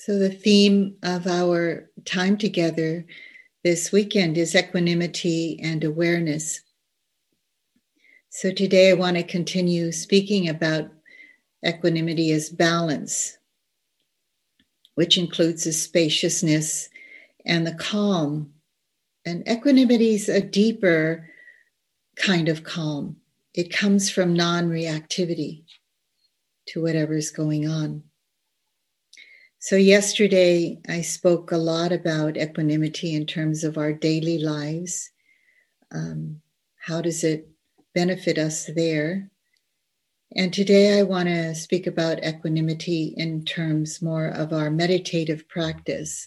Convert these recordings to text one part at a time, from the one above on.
So, the theme of our time together this weekend is equanimity and awareness. So, today I want to continue speaking about equanimity as balance, which includes the spaciousness and the calm. And equanimity is a deeper kind of calm, it comes from non reactivity to whatever's going on. So, yesterday I spoke a lot about equanimity in terms of our daily lives. Um, how does it benefit us there? And today I want to speak about equanimity in terms more of our meditative practice,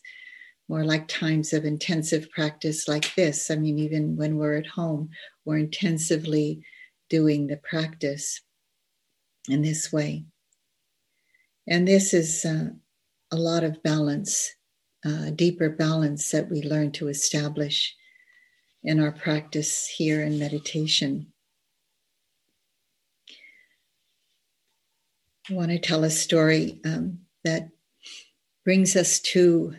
more like times of intensive practice like this. I mean, even when we're at home, we're intensively doing the practice in this way. And this is uh, a lot of balance, uh, deeper balance that we learn to establish in our practice here in meditation. I want to tell a story um, that brings us to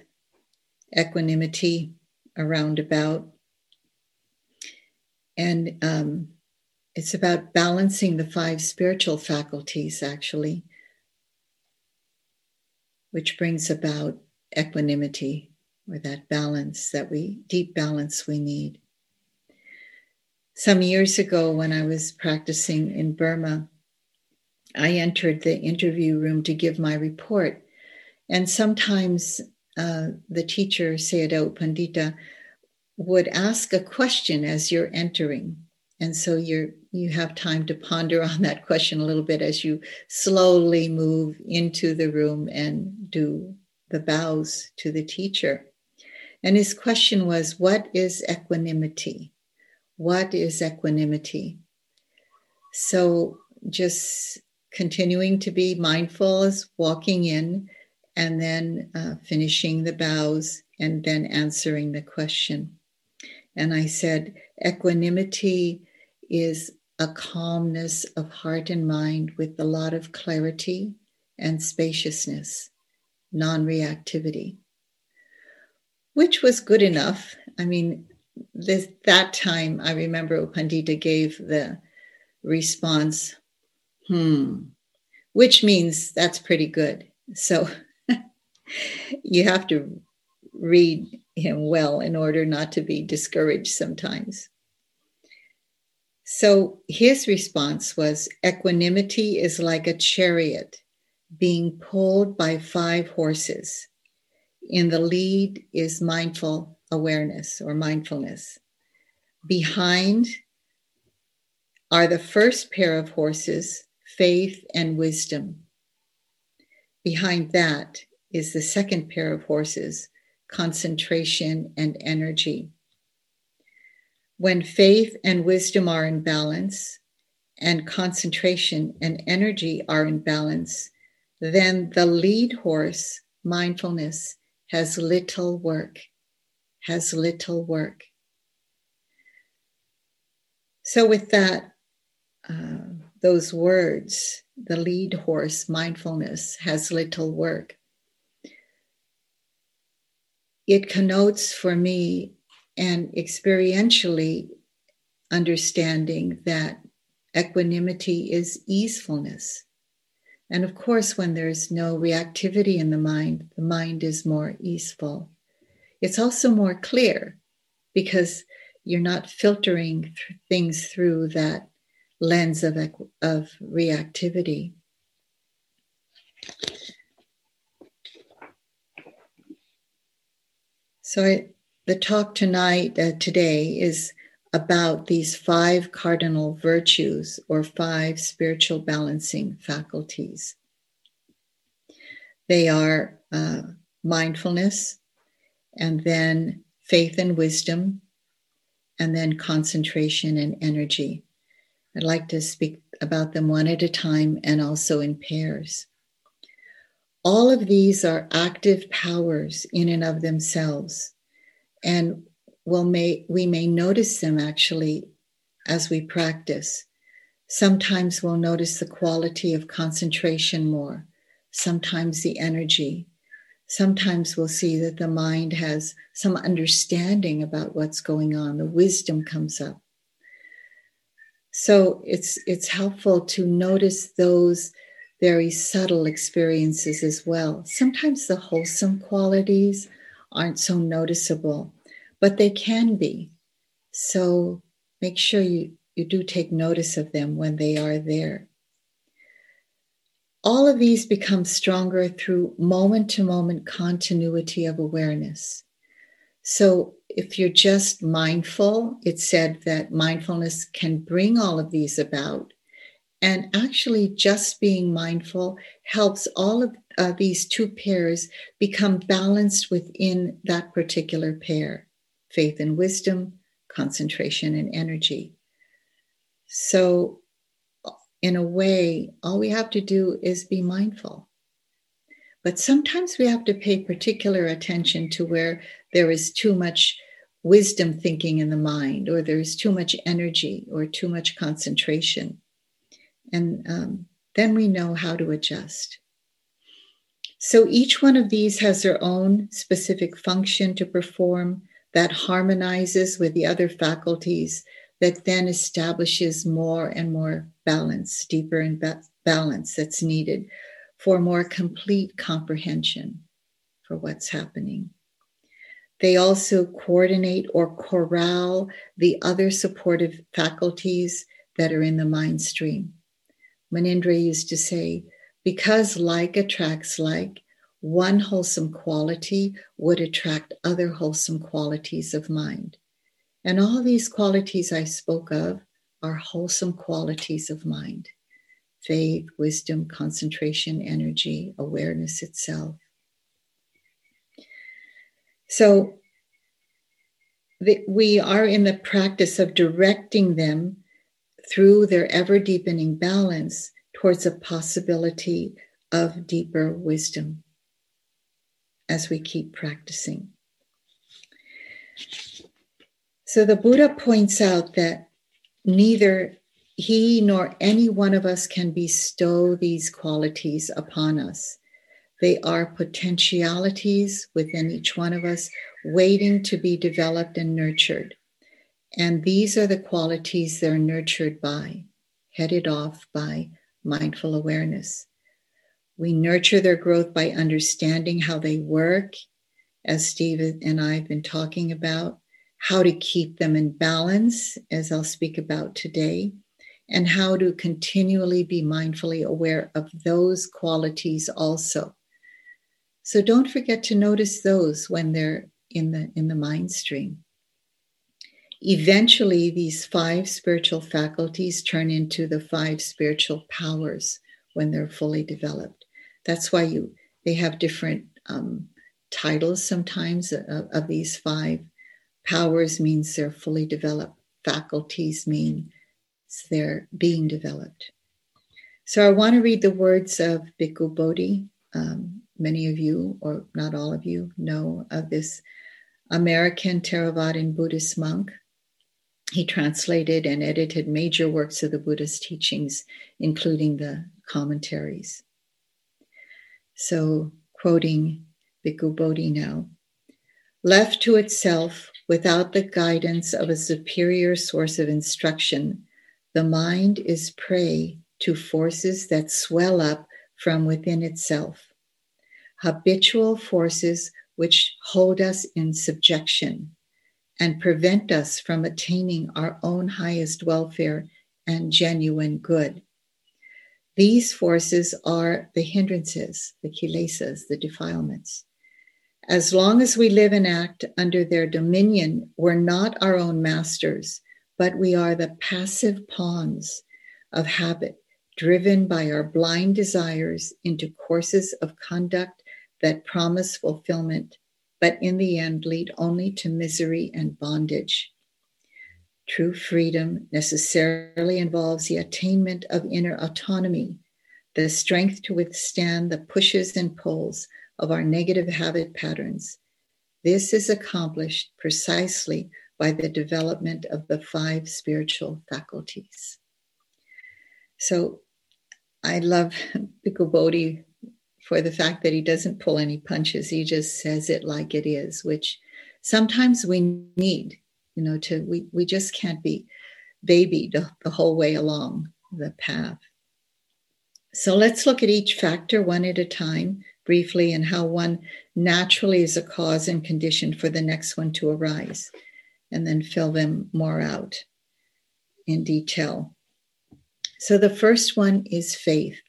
equanimity around about. And um, it's about balancing the five spiritual faculties, actually which brings about equanimity or that balance that we, deep balance we need. Some years ago, when I was practicing in Burma, I entered the interview room to give my report. And sometimes uh, the teacher, Sayadaw Pandita, would ask a question as you're entering. And so you're you have time to ponder on that question a little bit as you slowly move into the room and do the bows to the teacher. And his question was, What is equanimity? What is equanimity? So just continuing to be mindful as walking in and then uh, finishing the bows and then answering the question. And I said, Equanimity is a calmness of heart and mind with a lot of clarity and spaciousness, non reactivity, which was good enough. I mean, this, that time I remember Pandita gave the response, hmm, which means that's pretty good. So you have to read him well in order not to be discouraged sometimes. So his response was equanimity is like a chariot being pulled by five horses. In the lead is mindful awareness or mindfulness. Behind are the first pair of horses, faith and wisdom. Behind that is the second pair of horses, concentration and energy. When faith and wisdom are in balance, and concentration and energy are in balance, then the lead horse, mindfulness, has little work, has little work. So, with that, uh, those words, the lead horse, mindfulness, has little work. It connotes for me and experientially understanding that equanimity is easefulness. And of course, when there's no reactivity in the mind, the mind is more easeful. It's also more clear because you're not filtering th- things through that lens of, of reactivity. So I, the talk tonight, uh, today, is about these five cardinal virtues or five spiritual balancing faculties. They are uh, mindfulness, and then faith and wisdom, and then concentration and energy. I'd like to speak about them one at a time and also in pairs. All of these are active powers in and of themselves and we'll may, we may notice them actually as we practice. Sometimes we'll notice the quality of concentration more, sometimes the energy, sometimes we'll see that the mind has some understanding about what's going on, the wisdom comes up. So it's it's helpful to notice those very subtle experiences as well. Sometimes the wholesome qualities aren't so noticeable, but they can be. So make sure you, you do take notice of them when they are there. All of these become stronger through moment to moment continuity of awareness. So if you're just mindful, it said that mindfulness can bring all of these about. And actually, just being mindful helps all of uh, these two pairs become balanced within that particular pair faith and wisdom, concentration and energy. So, in a way, all we have to do is be mindful. But sometimes we have to pay particular attention to where there is too much wisdom thinking in the mind, or there's too much energy, or too much concentration. And um, then we know how to adjust. So each one of these has their own specific function to perform that harmonizes with the other faculties that then establishes more and more balance, deeper and ba- balance that's needed for more complete comprehension for what's happening. They also coordinate or corral the other supportive faculties that are in the mind stream. Munindra used to say, because like attracts like, one wholesome quality would attract other wholesome qualities of mind. And all these qualities I spoke of are wholesome qualities of mind faith, wisdom, concentration, energy, awareness itself. So the, we are in the practice of directing them through their ever deepening balance towards a possibility of deeper wisdom as we keep practicing. So the Buddha points out that neither he nor any one of us can bestow these qualities upon us. They are potentialities within each one of us waiting to be developed and nurtured. And these are the qualities they're nurtured by, headed off by mindful awareness. We nurture their growth by understanding how they work, as Steve and I have been talking about, how to keep them in balance, as I'll speak about today, and how to continually be mindfully aware of those qualities also. So don't forget to notice those when they're in the in the mind stream. Eventually, these five spiritual faculties turn into the five spiritual powers when they're fully developed. That's why you they have different um, titles sometimes of, of these five. Powers means they're fully developed. Faculties mean they're being developed. So I want to read the words of Bhikkhu Bodhi. Um, many of you, or not all of you, know of this American Theravadan Buddhist monk. He translated and edited major works of the Buddha's teachings, including the commentaries. So, quoting Bhikkhu Bodhi now left to itself without the guidance of a superior source of instruction, the mind is prey to forces that swell up from within itself, habitual forces which hold us in subjection and prevent us from attaining our own highest welfare and genuine good. These forces are the hindrances, the kilesas, the defilements. As long as we live and act under their dominion, we're not our own masters, but we are the passive pawns of habit, driven by our blind desires into courses of conduct that promise fulfillment, but in the end lead only to misery and bondage. True freedom necessarily involves the attainment of inner autonomy, the strength to withstand the pushes and pulls of our negative habit patterns. This is accomplished precisely by the development of the five spiritual faculties. So I love Bhikkhu Bodhi for the fact that he doesn't pull any punches. He just says it like it is, which sometimes we need, you know, to, we, we just can't be babied the whole way along the path. So let's look at each factor one at a time briefly and how one naturally is a cause and condition for the next one to arise, and then fill them more out in detail. So the first one is faith.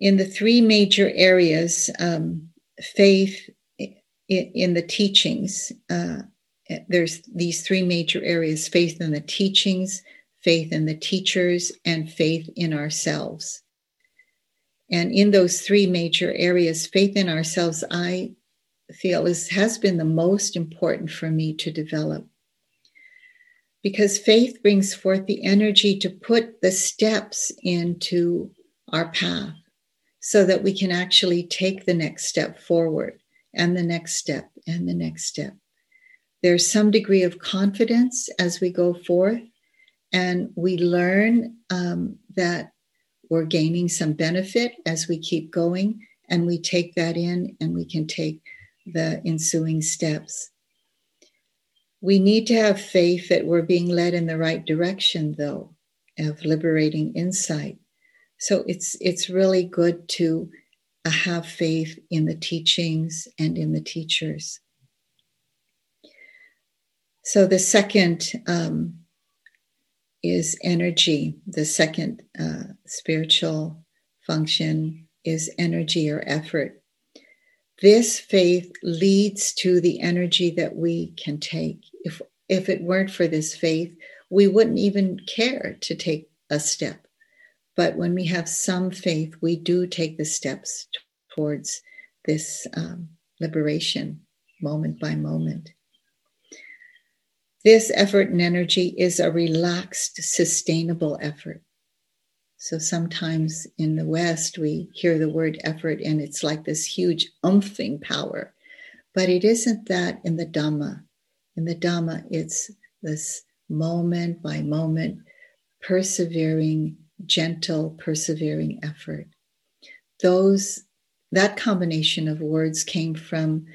In the three major areas, um, faith in, the teachings, uh, there's these three major areas faith in the teachings, faith in the teachers, and faith in ourselves. And in those three major areas, faith in ourselves, I feel is has been the most important for me to develop. Because faith brings forth the energy to put the steps into our path so that we can actually take the next step forward and the next step and the next step. There's some degree of confidence as we go forth, and we learn um, that we're gaining some benefit as we keep going, and we take that in and we can take the ensuing steps. We need to have faith that we're being led in the right direction, though, of liberating insight. So it's it's really good to uh, have faith in the teachings and in the teachers. So the second um, is energy. The second uh, spiritual function is energy or effort. This faith leads to the energy that we can take. If, if it weren't for this faith, we wouldn't even care to take a step. But when we have some faith, we do take the steps towards this um, liberation moment by moment. This effort and energy is a relaxed, sustainable effort. So sometimes in the West, we hear the word effort and it's like this huge umphing power. But it isn't that in the Dhamma. In the Dhamma, it's this moment by moment, persevering, gentle, persevering effort. Those that combination of words came from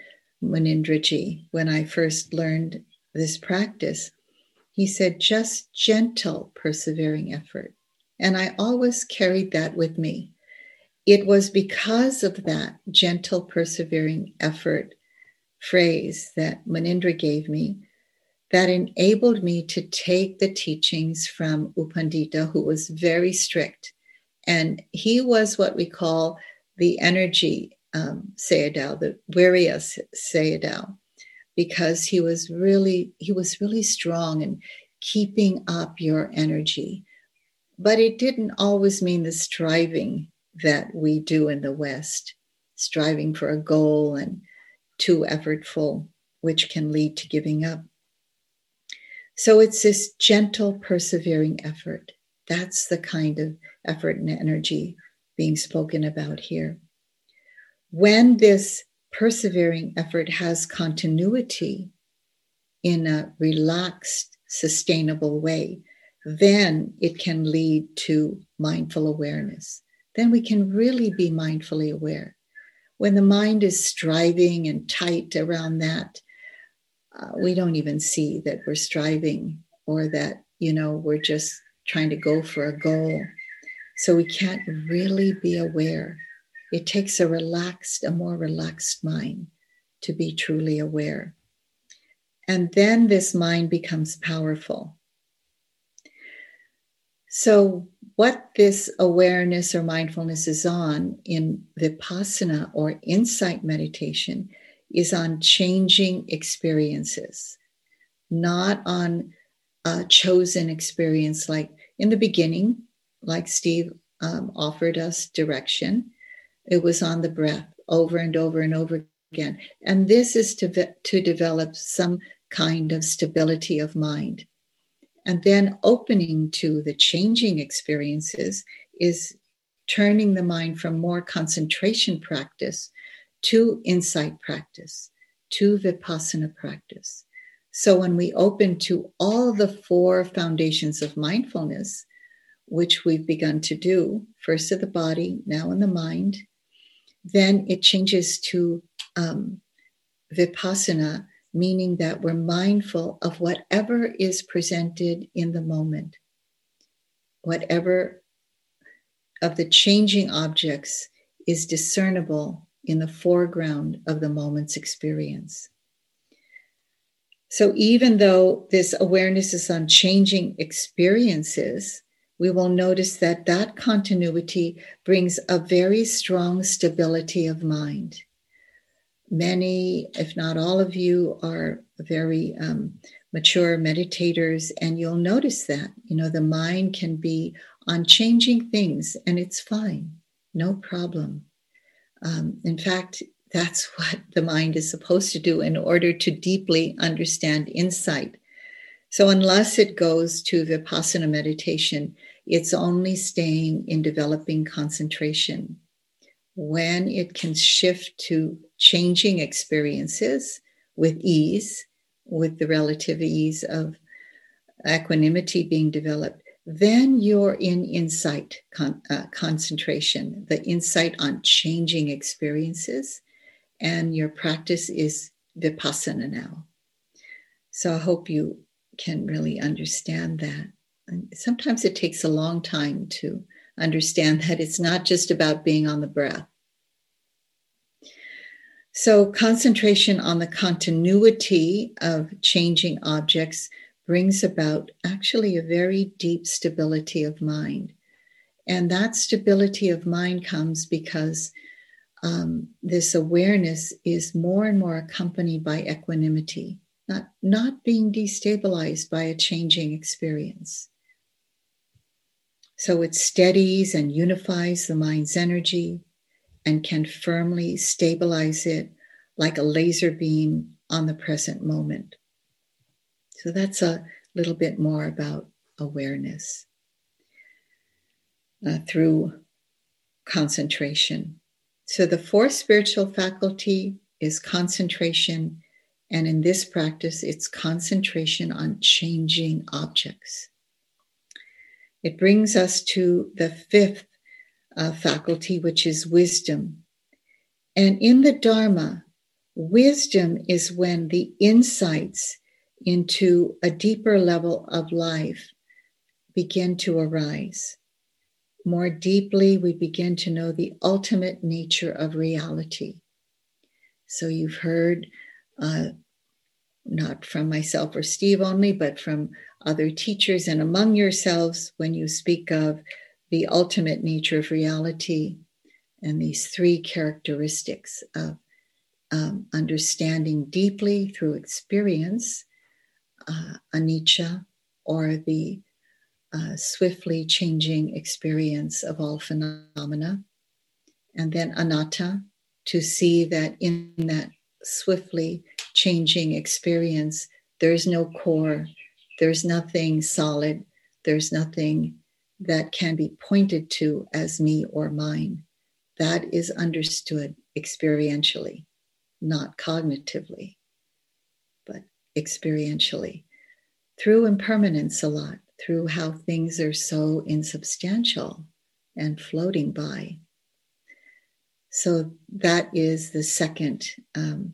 Munindraji when I first learned this practice, he said, just gentle, persevering effort. And I always carried that with me. It was because of that gentle, persevering effort phrase that Munindra gave me that enabled me to take the teachings from U Pandita, who was very strict. And he was what we call the energy um, Sayadaw, the Virya Sayadaw because he was really he was really strong in keeping up your energy but it didn't always mean the striving that we do in the west striving for a goal and too effortful which can lead to giving up so it's this gentle persevering effort that's the kind of effort and energy being spoken about here when this persevering effort has continuity in a relaxed, sustainable way, then it can lead to mindful awareness. Then we can really be mindfully aware. When the mind is striving and tight around that, uh, we don't even see that we're striving or that, you know, we're just trying to go for a goal. So we can't really be aware it takes a relaxed, a more relaxed mind to be truly aware. And then this mind becomes powerful. So, what this awareness or mindfulness is on in Vipassana or insight meditation is on changing experiences, not on a chosen experience like in the beginning, like Steve um, offered us direction. It was on the breath over and over and over again. And this is to, to develop some kind of stability of mind. And then opening to the changing experiences is turning the mind from more concentration practice to insight practice, to vipassana practice. So when we open to all the four foundations of mindfulness, which we've begun to do, first of the body, now in the mind. Then it changes to um, vipassana, meaning that we're mindful of whatever is presented in the moment, whatever of the changing objects is discernible in the foreground of the moment's experience. So, even though this awareness is on changing experiences, we will notice that that continuity brings a very strong stability of mind. Many, if not all of you, are very um, mature meditators, and you'll notice that. You know, the mind can be on changing things, and it's fine, no problem. Um, in fact, that's what the mind is supposed to do in order to deeply understand insight. So, unless it goes to vipassana meditation, it's only staying in developing concentration. When it can shift to changing experiences with ease, with the relative ease of equanimity being developed, then you're in insight con- uh, concentration, the insight on changing experiences, and your practice is vipassana now. So I hope you can really understand that. And sometimes it takes a long time to understand that it's not just about being on the breath. So, concentration on the continuity of changing objects brings about actually a very deep stability of mind. And that stability of mind comes because um, this awareness is more and more accompanied by equanimity, not, not being destabilized by a changing experience. So it steadies and unifies the mind's energy and can firmly stabilize it like a laser beam on the present moment. So that's a little bit more about awareness uh, through concentration. So the fourth spiritual faculty is concentration. And in this practice, it's concentration on changing objects. It brings us to the fifth uh, faculty, which is wisdom. And in the Dharma, wisdom is when the insights into a deeper level of life begin to arise. More deeply, we begin to know the ultimate nature of reality. So, you've heard, uh, not from myself or Steve only, but from other teachers and among yourselves, when you speak of the ultimate nature of reality and these three characteristics of um, understanding deeply through experience uh, anicca, or the uh, swiftly changing experience of all phenomena. And then anatta, to see that in that swiftly changing experience, there's no core, there's nothing solid, there's nothing that can be pointed to as me or mine. That is understood experientially, not cognitively experientially through impermanence a lot, through how things are so insubstantial and floating by. So that is the second um,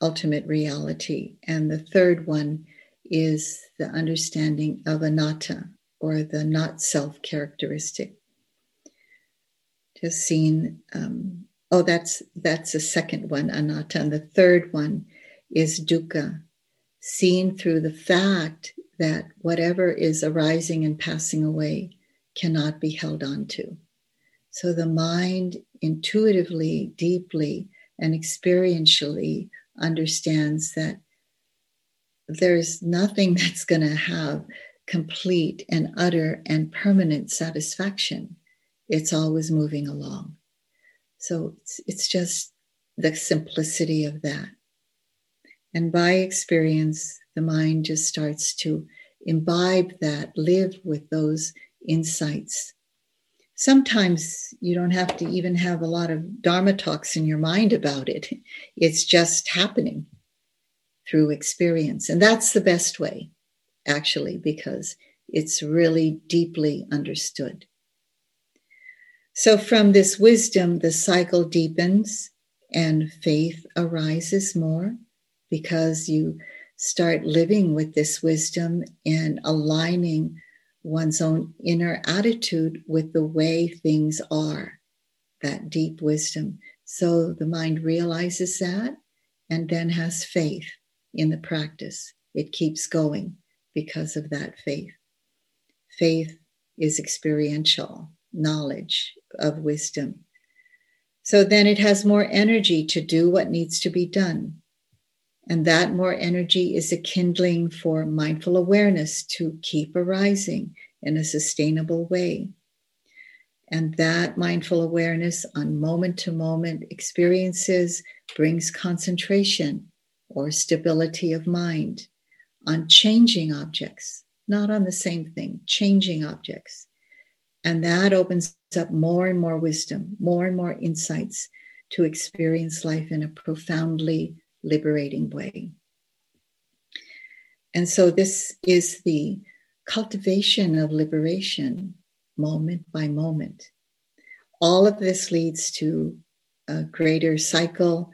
ultimate reality. And the third one is the understanding of anatta or the not self characteristic. Just seen, um, oh, that's that's the second one, anatta. And the third one is dukkha, seen through the fact that whatever is arising and passing away cannot be held on to. So the mind intuitively, deeply, and experientially understands that there's nothing that's going to have complete and utter and permanent satisfaction. It's always moving along. So it's, it's just the simplicity of that. And by experience, the mind just starts to imbibe that, live with those insights. Sometimes you don't have to even have a lot of Dharma talks in your mind about it. It's just happening through experience. And that's the best way, actually, because it's really deeply understood. So, from this wisdom, the cycle deepens and faith arises more because you start living with this wisdom and aligning one's own inner attitude with the way things are, that deep wisdom. So the mind realizes that and then has faith in the practice. It keeps going because of that faith. Faith is experiential knowledge of wisdom. So then it has more energy to do what needs to be done. And that more energy is a kindling for mindful awareness to keep arising in a sustainable way. And that mindful awareness on moment to moment experiences brings concentration or stability of mind on changing objects, not on the same thing, changing objects. And that opens up more and more wisdom, more and more insights to experience life in a profoundly liberating way. And so, this is the cultivation of liberation moment by moment. All of this leads to a greater cycle.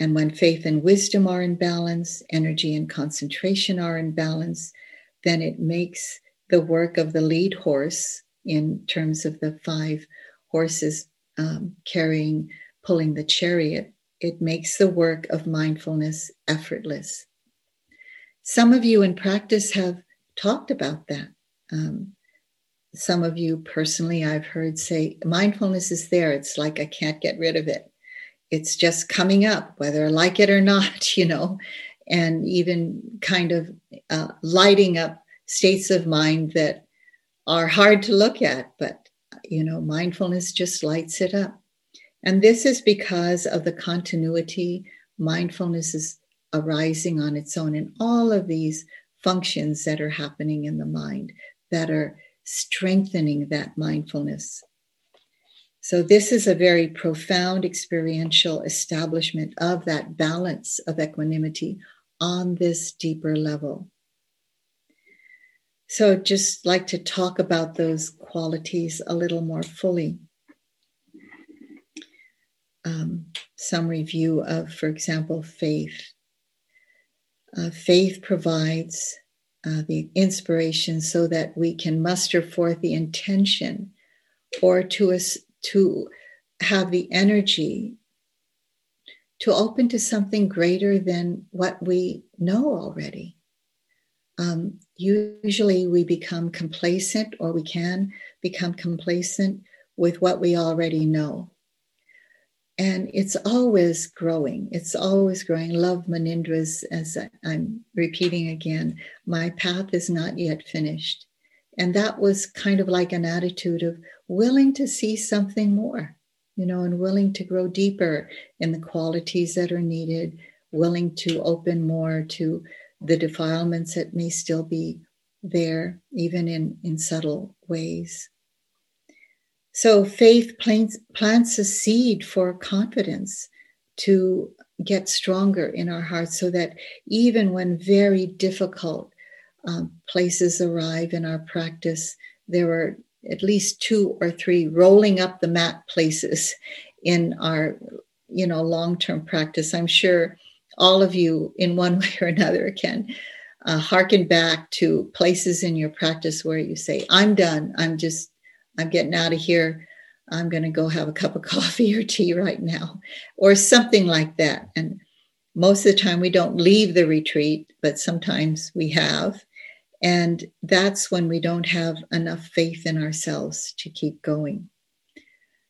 And when faith and wisdom are in balance, energy and concentration are in balance, then it makes the work of the lead horse in terms of the five horses um, carrying, pulling the chariot it makes the work of mindfulness effortless. Some of you in practice have talked about that. Um, some of you personally, I've heard say, mindfulness is there. It's like I can't get rid of it. It's just coming up, whether I like it or not, you know, and even kind of uh, lighting up states of mind that are hard to look at, but, you know, mindfulness just lights it up. And this is because of the continuity. Mindfulness is arising on its own in all of these functions that are happening in the mind that are strengthening that mindfulness. So, this is a very profound experiential establishment of that balance of equanimity on this deeper level. So, just like to talk about those qualities a little more fully um, some review of, for example, faith. Uh, faith provides uh, the inspiration so that we can muster forth the intention or to us to have the energy to open to something greater than what we know already. Um, usually we become complacent, or we can become complacent with what we already know and it's always growing. It's always growing. Love Munindra's, as I'm repeating again, my path is not yet finished. And that was kind of like an attitude of willing to see something more, you know, and willing to grow deeper in the qualities that are needed, willing to open more to the defilements that may still be there, even in, in subtle ways. So faith plants, plants a seed for confidence to get stronger in our hearts so that even when very difficult um, places arrive in our practice, there are at least two or three rolling up the mat places in our you know long-term practice. I'm sure all of you in one way or another can uh, harken back to places in your practice where you say i'm done. I'm just I'm getting out of here. I'm going to go have a cup of coffee or tea right now, or something like that. And most of the time, we don't leave the retreat, but sometimes we have. And that's when we don't have enough faith in ourselves to keep going.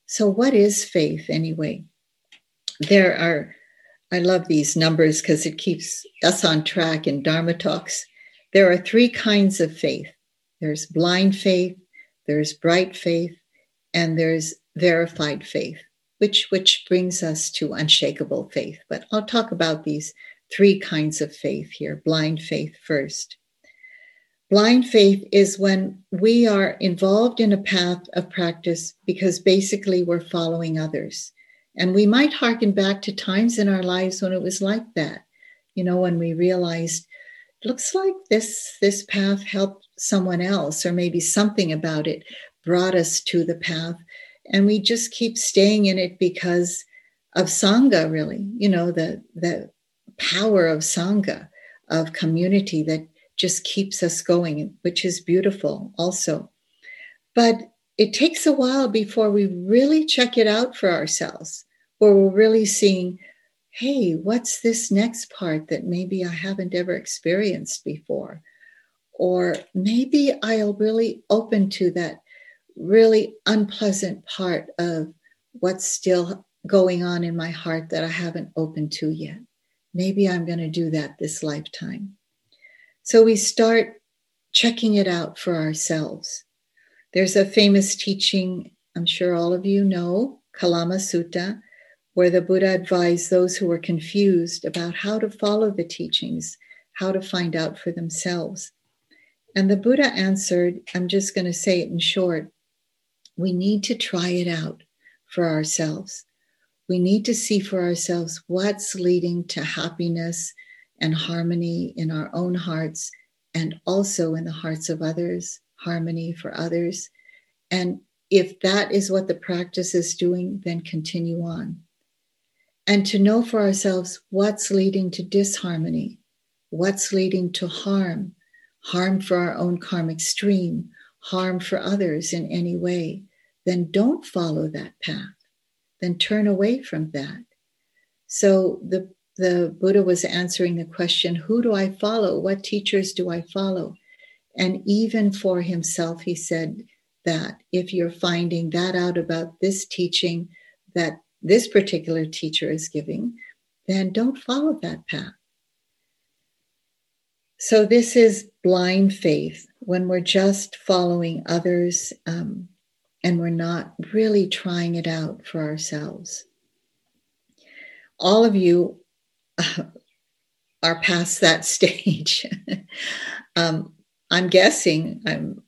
So, what is faith anyway? There are, I love these numbers because it keeps us on track in Dharma talks. There are three kinds of faith there's blind faith, there's bright faith, and there's verified faith, which, which brings us to unshakable faith. But I'll talk about these three kinds of faith here blind faith first. Blind faith is when we are involved in a path of practice because basically we're following others. And we might harken back to times in our lives when it was like that. You know, when we realized looks like this this path helped someone else or maybe something about it brought us to the path. And we just keep staying in it because of sangha really you know the the power of sangha of community that just keeps us going which is beautiful also. But it takes a while before we really check it out for ourselves where we're really seeing hey, what's this next part that maybe I haven't ever experienced before? Or maybe I'll really open to that really unpleasant part of what's still going on in my heart that I haven't opened to yet. Maybe I'm going to do that this lifetime. So we start checking it out for ourselves. There's a famous teaching, I'm sure all of you know, Kalama Sutta, where the Buddha advised those who were confused about how to follow the teachings, how to find out for themselves. And the Buddha answered, I'm just going to say it in short we need to try it out for ourselves. We need to see for ourselves what's leading to happiness and harmony in our own hearts and also in the hearts of others, harmony for others. And if that is what the practice is doing, then continue on and to know for ourselves what's leading to disharmony, what's leading to harm, harm for our own karmic stream, harm for others in any way, then don't follow that path. Then turn away from that. So the, the Buddha was answering the question who do I follow? What teachers do I follow? And even for himself, he said that if you're finding that out about this teaching, that this particular teacher is giving, then don't follow that path. So, this is blind faith when we're just following others um, and we're not really trying it out for ourselves. All of you uh, are past that stage. um, I'm guessing, I'm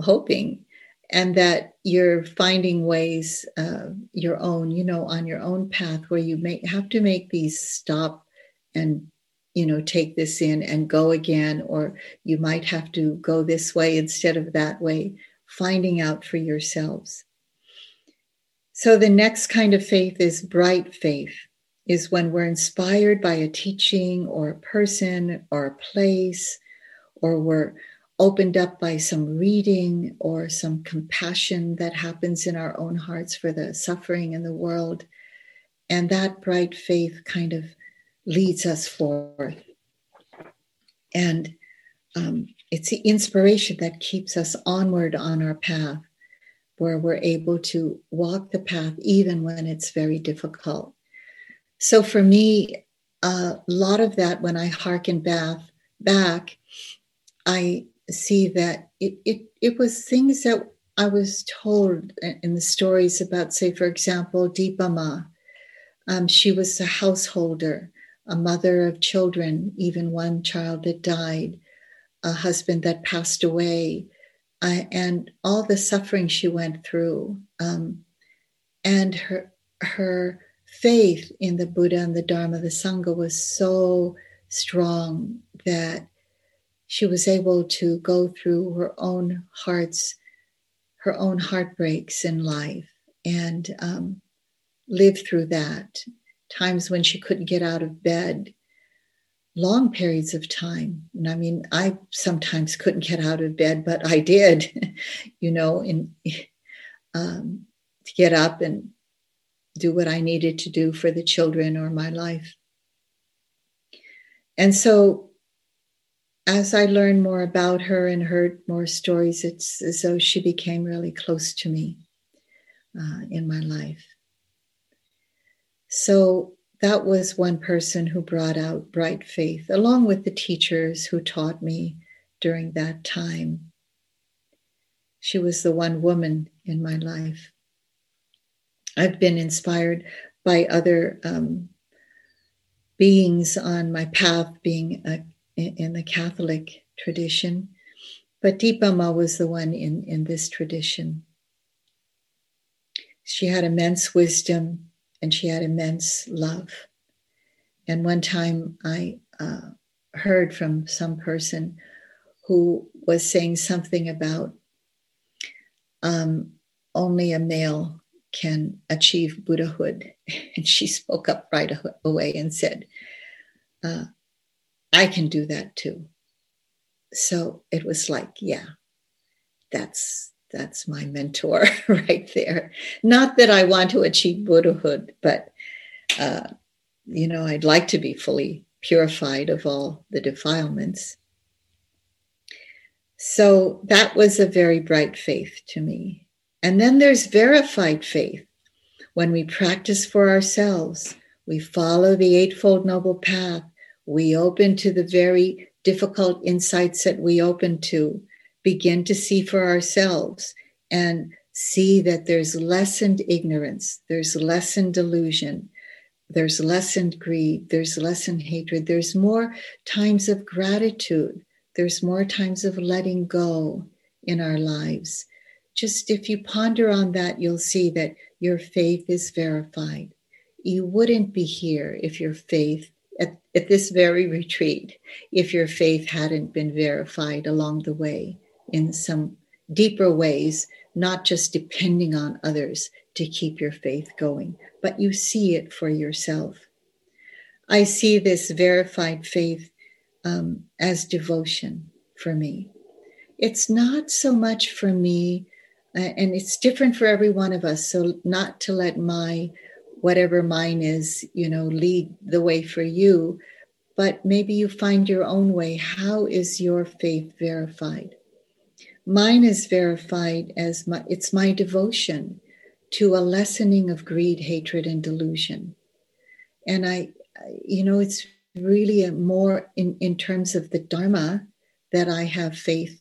hoping and that you're finding ways uh, your own you know on your own path where you may have to make these stop and you know take this in and go again or you might have to go this way instead of that way finding out for yourselves. So the next kind of faith is bright faith is when we're inspired by a teaching or a person or a place or we're opened up by some reading or some compassion that happens in our own hearts for the suffering in the world. And that bright faith kind of leads us forth. And um, it's the inspiration that keeps us onward on our path, where we're able to walk the path even when it's very difficult. So for me, a lot of that, when I hearken back, back, I see that it, it, it was things that I was told in the stories about, say, for example, Dipa Ma. Um, she was a householder, a mother of children, even one child that died, a husband that passed away, uh, and all the suffering she went through. Um, and her, her faith in the Buddha and the Dharma, the Sangha was so strong that she was able to go through her own heart's her own heartbreaks in life and um, live through that. Times when she couldn't get out of bed. Long periods of time. And i mean i sometimes couldn't get out of bed but i did you know in um, to get up and do what i needed to do for the children or my life. And so as I learned more about her and heard more stories, it's as though she became really close to me uh, in my life. So that was one person who brought out bright faith, along with the teachers who taught me during that time. She was the one woman in my life. I've been inspired by other um, beings on my path, being a in, the Catholic tradition, but Dipa Ma was the one in, in this tradition. She had immense wisdom and she had immense love. And one time I uh, heard from some person who was saying something about um, only a male can achieve Buddhahood. And she spoke up right away and said, uh, I can do that too. So it was like, yeah, that's that's my mentor right there. Not that I want to achieve Buddhahood, but uh, you know, I'd like to be fully purified of all the defilements. So that was a very bright faith to me. And then there's verified faith. When we practice for ourselves, we follow the Eightfold Noble Path, we open to the very difficult insights that we open to, begin to see for ourselves, and see that there's lessened ignorance, there's lessened delusion, there's lessened greed, there's lessened hatred, there's more times of gratitude, there's more times of letting go in our lives. Just if you ponder on that, you'll see that your faith is verified. You wouldn't be here if your faith, at, at this very retreat, if your faith hadn't been verified along the way in some deeper ways, not just depending on others to keep your faith going, but you see it for yourself. I see this verified faith um, as devotion for me. It's not so much for me, uh, and it's different for every one of us. So, not to let my whatever mine is, you know, lead the way for you, but maybe you find your own way. How is your faith verified? Mine is verified as my, it's my devotion to a lessening of greed, hatred, and delusion. And I, you know, it's really more in, in terms of the Dharma that I have faith.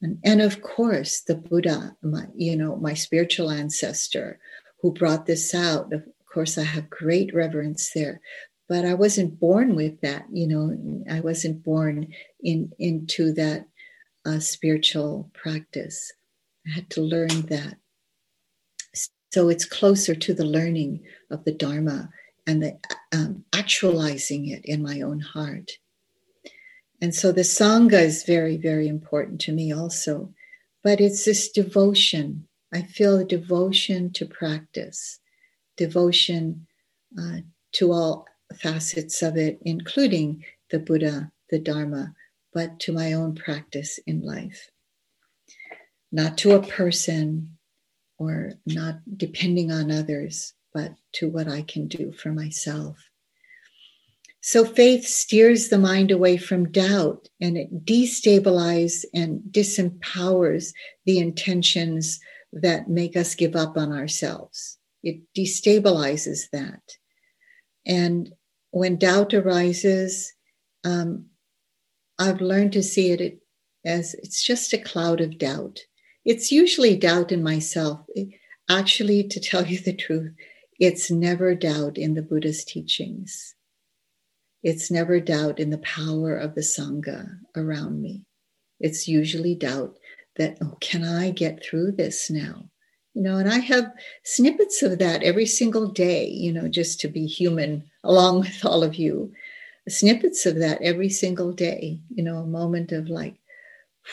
And, and of course, the Buddha, my, you know, my spiritual ancestor who brought this out. Of course, I have great reverence there. But I wasn't born with that, you know, I wasn't born in into that uh, spiritual practice. I had to learn that. So it's closer to the learning of the Dharma and the um, actualizing it in my own heart. And so the Sangha is very, very important to me also. But it's this devotion. I feel a devotion to practice, devotion uh, to all facets of it, including the Buddha, the Dharma, but to my own practice in life. Not to a person, or not depending on others, but to what I can do for myself. So faith steers the mind away from doubt and it destabilizes and disempowers the intentions that make us give up on ourselves. It destabilizes that. And when doubt arises, um, I've learned to see it as it's just a cloud of doubt. It's usually doubt in myself. Actually, to tell you the truth, it's never doubt in the Buddha's teachings. It's never doubt in the power of the Sangha around me. It's usually doubt that, oh, can I get through this now? You know, and I have snippets of that every single day, you know, just to be human along with all of you. Snippets of that every single day, you know, a moment of like,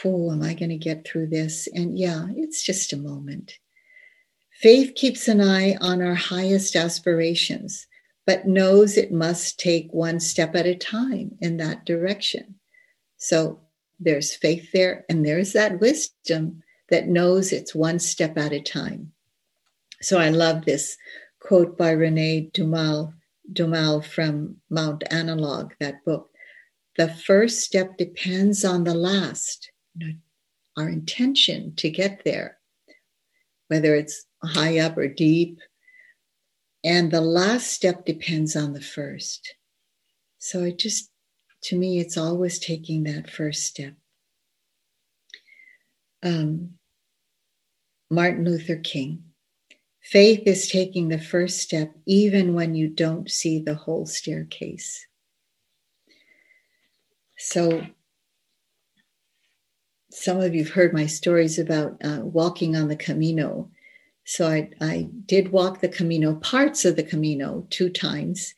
oh, am I going to get through this? And yeah, it's just a moment. Faith keeps an eye on our highest aspirations, but knows it must take one step at a time in that direction. So there's faith there, and there's that wisdom that knows it's one step at a time. So I love this quote by Rene Daumal, Daumal from Mount Analog, that book. The first step depends on the last our intention to get there, whether it's high up or deep. And the last step depends on the first. So it just, to me, it's always taking that first step. Um, Martin Luther King. Faith is taking the first step even when you don't see the whole staircase. So some of you've heard my stories about uh, walking on the Camino. So I, I did walk the Camino, parts of the Camino, two times.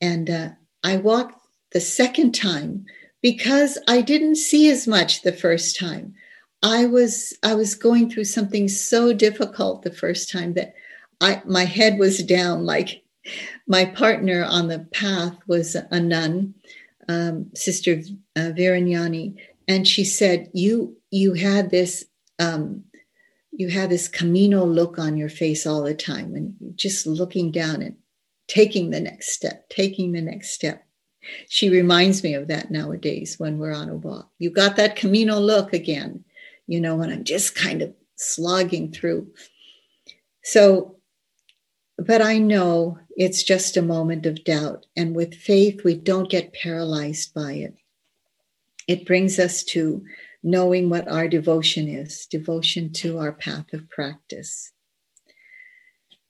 And uh, I walked the second time because I didn't see as much the first time. I was I was going through something so difficult the first time that I my head was down like my partner on the path was a nun, um, Sister uh, Viranyani, and she said, "You you had this um, you had this Camino look on your face all the time, and just looking down and taking the next step, taking the next step." She reminds me of that nowadays when we're on a walk. You got that Camino look again, you know, when I'm just kind of slogging through. So but I know it's just a moment of doubt. And with faith, we don't get paralyzed by it. It brings us to knowing what our devotion is devotion to our path of practice.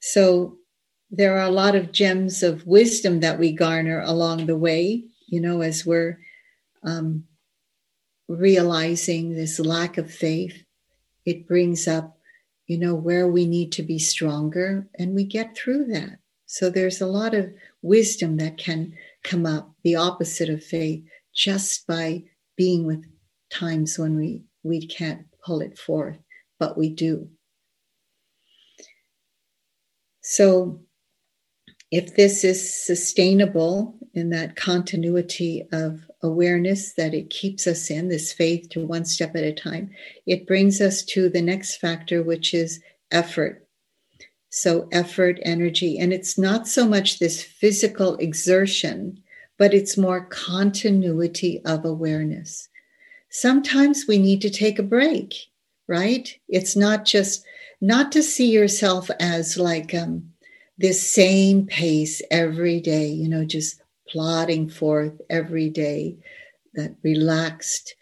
So there are a lot of gems of wisdom that we garner along the way, you know, as we're um, realizing this lack of faith. It brings up you know, where we need to be stronger, and we get through that. So there's a lot of wisdom that can come up, the opposite of faith, just by being with times when we, we can't pull it forth, but we do. So if this is sustainable in that continuity of awareness that it keeps us in, this faith to one step at a time, it brings us to the next factor, which is effort. So, effort, energy, and it's not so much this physical exertion, but it's more continuity of awareness. Sometimes we need to take a break, right? It's not just not to see yourself as like um, this same pace every day, you know, just plodding forth every day, that relaxed,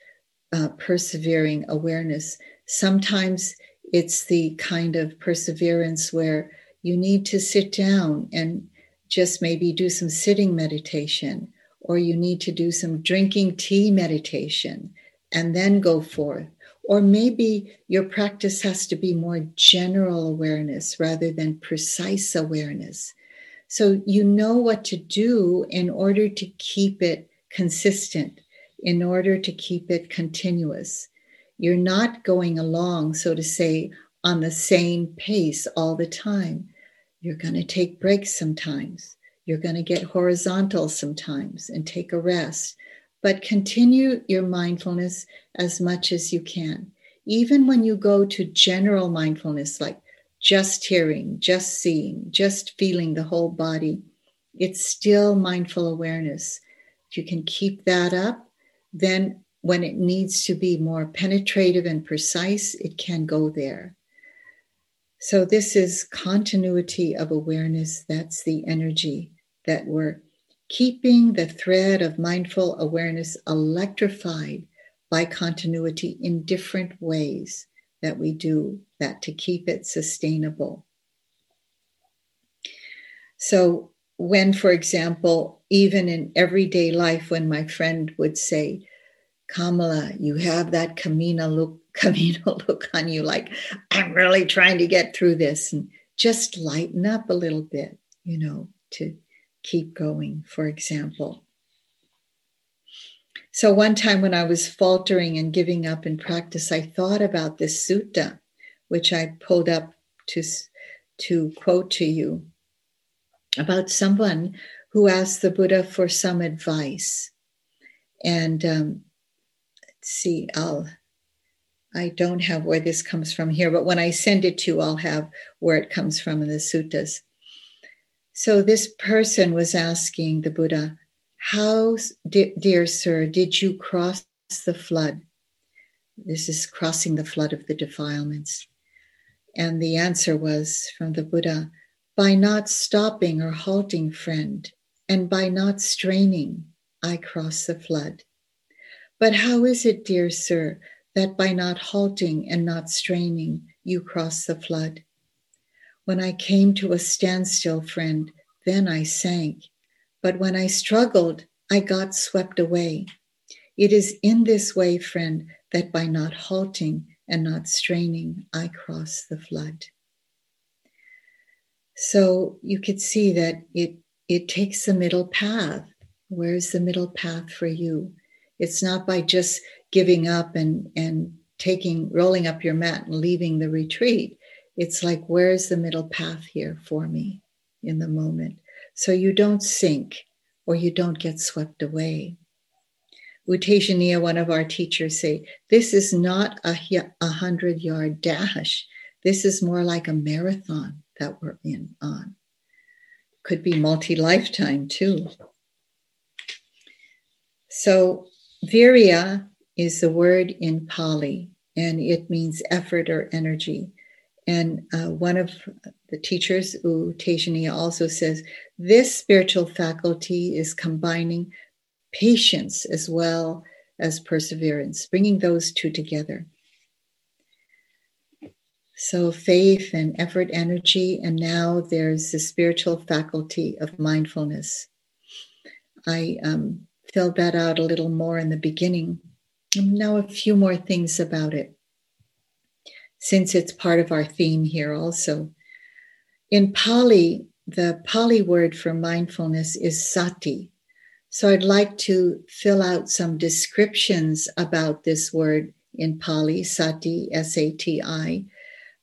uh, persevering awareness. Sometimes it's the kind of perseverance where you need to sit down and just maybe do some sitting meditation, or you need to do some drinking tea meditation and then go forth. Or maybe your practice has to be more general awareness rather than precise awareness. So you know what to do in order to keep it consistent, in order to keep it continuous. You're not going along, so to say, on the same pace all the time. You're going to take breaks sometimes. You're going to get horizontal sometimes and take a rest. But continue your mindfulness as much as you can. Even when you go to general mindfulness, like just hearing, just seeing, just feeling the whole body, it's still mindful awareness. If you can keep that up, then when it needs to be more penetrative and precise, it can go there. So, this is continuity of awareness. That's the energy that we're keeping the thread of mindful awareness electrified by continuity in different ways that we do that to keep it sustainable. So, when, for example, even in everyday life, when my friend would say, Kamala, you have that Camino look, Camino look on you, like, I'm really trying to get through this, and just lighten up a little bit, you know, to keep going, for example. So one time when I was faltering and giving up in practice, I thought about this sutta, which I pulled up to, to quote to you about someone who asked the Buddha for some advice. And um, let's see, I'll, I don't have where this comes from here, but when I send it to you, I'll have where it comes from in the suttas. So this person was asking the Buddha, how, dear sir, did you cross the flood? This is crossing the flood of the defilements. And the answer was from the Buddha by not stopping or halting, friend, and by not straining, I cross the flood. But how is it, dear sir, that by not halting and not straining, you cross the flood? When I came to a standstill, friend, then I sank but when I struggled, I got swept away. It is in this way, friend, that by not halting and not straining, I cross the flood. So you could see that it, it takes the middle path. Where's the middle path for you? It's not by just giving up and, and taking, rolling up your mat and leaving the retreat. It's like, where's the middle path here for me in the moment? So you don't sink or you don't get swept away. U Tejaniya, one of our teachers, say, this is not a, a hundred yard dash. This is more like a marathon that we're in on. Could be multi lifetime too. So, virya is the word in Pali, and it means effort or energy. And uh, one of the teachers, U Tejaniya, also says this spiritual faculty is combining patience as well as perseverance, bringing those two together. So, faith and effort, energy, and now there's the spiritual faculty of mindfulness. I um, filled that out a little more in the beginning. Now, a few more things about it, since it's part of our theme here also. In Pali, the Pali word for mindfulness is sati. So, I'd like to fill out some descriptions about this word in Pali, sati, S A T I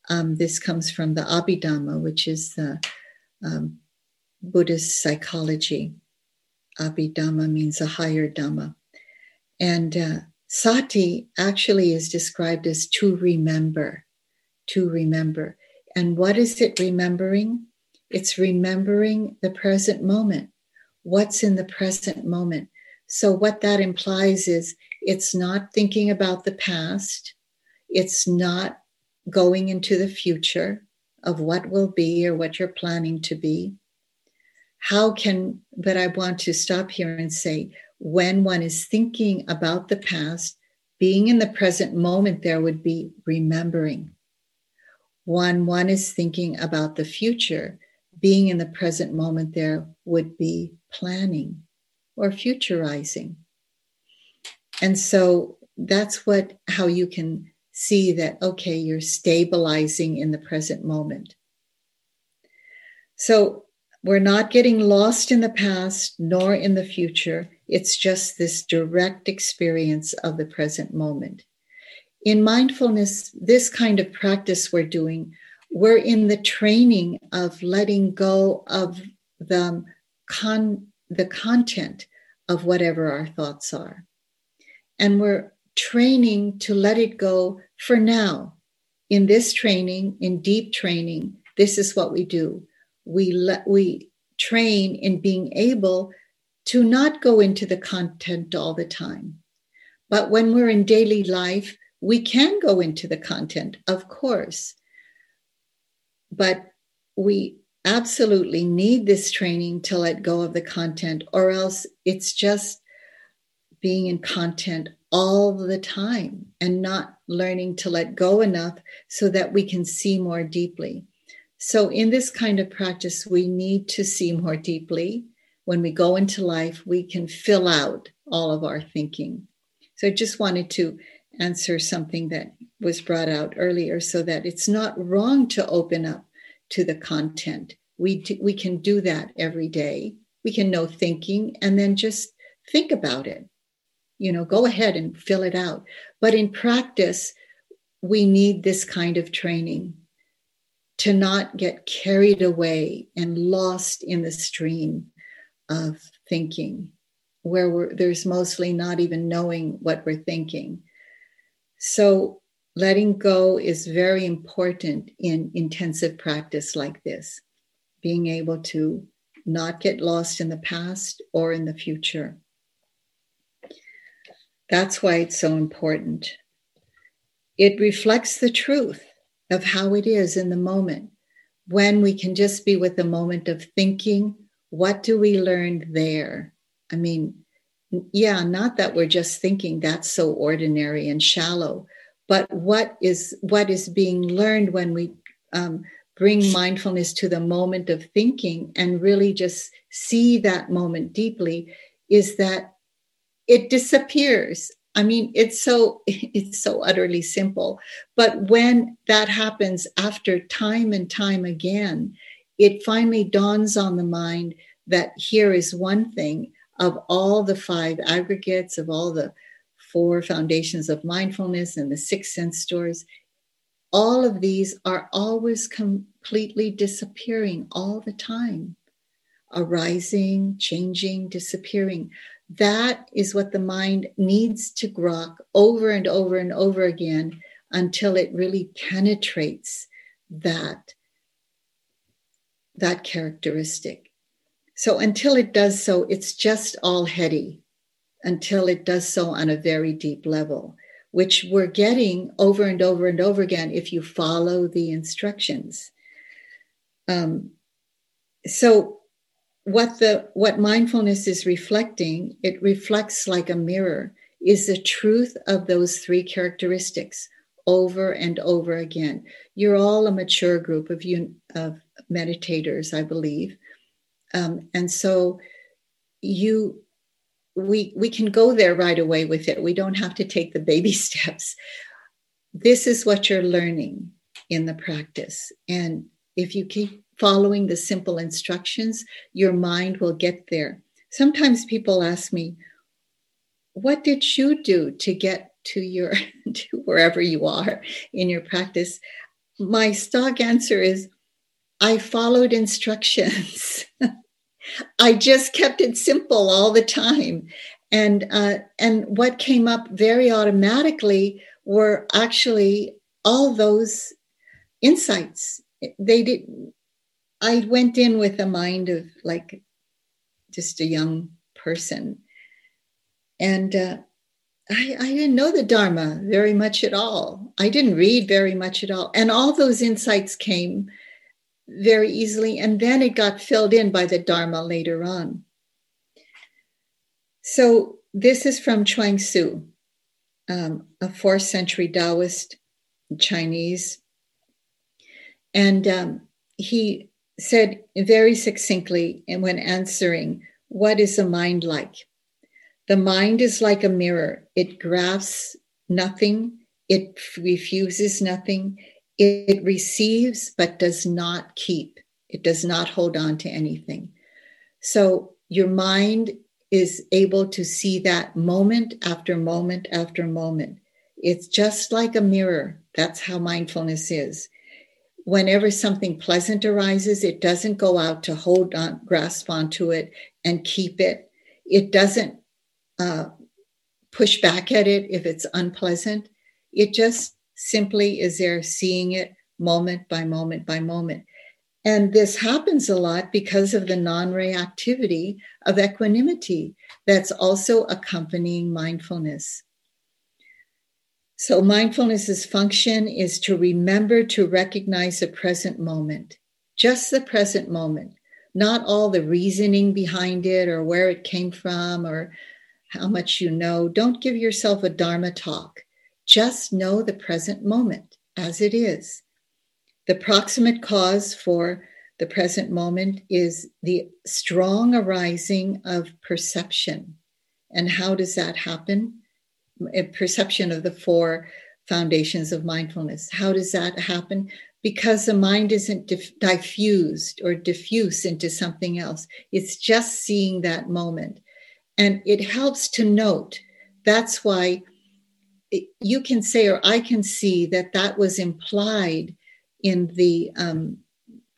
um, this comes from the Abhidhamma, which is the um, Buddhist psychology. Abhidhamma means a higher Dhamma. And uh, sati actually is described as to remember, to remember. And what is it remembering? It's remembering the present moment. What's in the present moment? So, what that implies is it's not thinking about the past, it's not going into the future of what will be or what you're planning to be. How can, but I want to stop here and say, when one is thinking about the past, being in the present moment, there would be remembering. When one is thinking about the future, being in the present moment, there would be planning or futurizing. And so that's what how you can see that, okay, you're stabilizing in the present moment. So we're not getting lost in the past nor in the future. It's just this direct experience of the present moment. In mindfulness, this kind of practice we're doing, we're in the training of letting go of the, con- the content of whatever our thoughts are. And we're training to let it go for now. In this training, in deep training, this is what we do. We let we train in being able to not go into the content all the time. But when we're in daily life, we can go into the content, of course. But we absolutely need this training to let go of the content, or else it's just being in content all the time and not learning to let go enough so that we can see more deeply. So, in this kind of practice, we need to see more deeply. When we go into life, we can fill out all of our thinking. So, I just wanted to answer something that was brought out earlier so that it's not wrong to open up to the content. We, do, we can do that every day. We can know thinking and then just think about it you know, go ahead and fill it out. But in practice, we need this kind of training to not get carried away and lost in the stream of thinking, where there's mostly not even knowing what we're thinking. So, letting go is very important in intensive practice like this, being able to not get lost in the past or in the future. That's why it's so important. It reflects the truth of how it is in the moment when we can just be with the moment of thinking, what do we learn there? I mean, yeah, not that we're just thinking that's so ordinary and shallow, but what is what is being learned when we um, bring mindfulness to the moment of thinking and really just see that moment deeply is that it disappears. I mean it's so it's so utterly simple but when that happens after time and time again it finally dawns on the mind that here is one thing of all the five aggregates of all the four foundations of mindfulness and the six sense doors, all of these are always completely disappearing all the time, arising, changing, disappearing. That is what the mind needs to grok over and over and over again until it really penetrates that, that characteristic. So until it does so, it's just all heady until it does so on a very deep level, which we're getting over and over and over again if you follow the instructions. Um, so what the what mindfulness is reflecting it reflects like a mirror is the truth of those three characteristics over and over again you're all a mature group of you of meditators i believe um, and so you we we can go there right away with it. We don't have to take the baby steps. This is what you're learning in the practice. And if you keep following the simple instructions your mind will get there. Sometimes people ask me what did you do to get to your to wherever you are in your practice? My stock answer is i followed instructions I just kept it simple all the time. And uh, and what came up very automatically were actually all those insights. They did. I went in with a mind of like just a young person, and uh, I, I didn't know the Dharma very much at all. I didn't read very much at all, and all those insights came very easily. And then it got filled in by the Dharma later on. So this is from Chuang Tzu, um, a fourth century Taoist Chinese. And um, he said very succinctly, and when answering, What is the mind like? The mind is like a mirror, it grasps nothing, it refuses nothing, it receives but does not keep, it does not hold on to anything. So your mind is able to see that moment after moment after moment. It's just like a mirror. That's how mindfulness is. Whenever something pleasant arises, it doesn't go out to hold on, grasp onto it and keep it. It doesn't uh, push back at it if it's unpleasant. It just simply is there seeing it moment by moment by moment. And this happens a lot because of the non reactivity of equanimity that's also accompanying mindfulness. So, mindfulness's function is to remember to recognize the present moment, just the present moment, not all the reasoning behind it or where it came from or how much you know. Don't give yourself a Dharma talk. Just know the present moment as it is. The proximate cause for the present moment is the strong arising of perception. And how does that happen? A perception of the four foundations of mindfulness. How does that happen? Because the mind isn't dif- diffused or diffuse into something else. It's just seeing that moment. And it helps to note. That's why you can say, or I can see that that was implied in the um,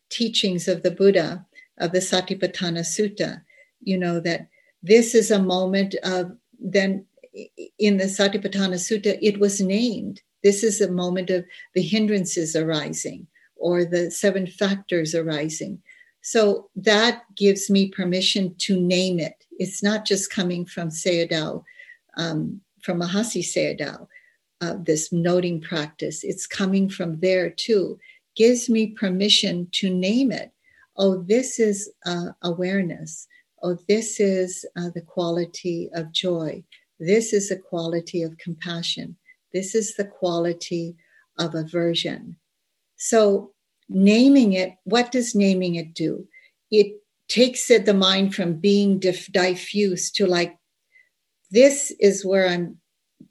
teachings of the Buddha, of the Satipatthana Sutta. You know, that this is a moment of, then in the Satipatthana Sutta, it was named. This is a moment of the hindrances arising or the seven factors arising. So that gives me permission to name it. It's not just coming from Sayadaw um, from Mahasi Sayadaw, uh, this noting practice. It's coming from there too. Gives me permission to name it. Oh, this is uh, awareness. Oh, this is uh, the quality of joy. This is the quality of compassion. This is the quality of aversion. So, naming it, what does naming it do? It takes it, the mind from being diff- diffuse to like this is where I'm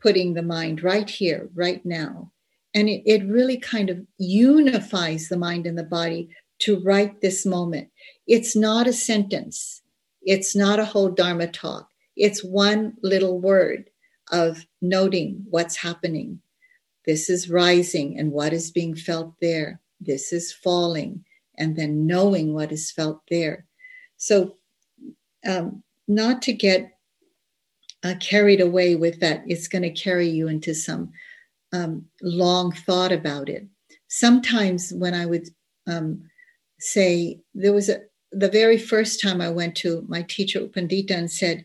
putting the mind right here, right now. And it, it really kind of unifies the mind and the body to write this moment. It's not a sentence, it's not a whole Dharma talk. It's one little word of noting what's happening. This is rising and what is being felt there. This is falling and then knowing what is felt there. So, um, not to get uh, carried away with that, it's going to carry you into some um, long thought about it. Sometimes when I would um, say, there was a, the very first time I went to my teacher U Pandita and said,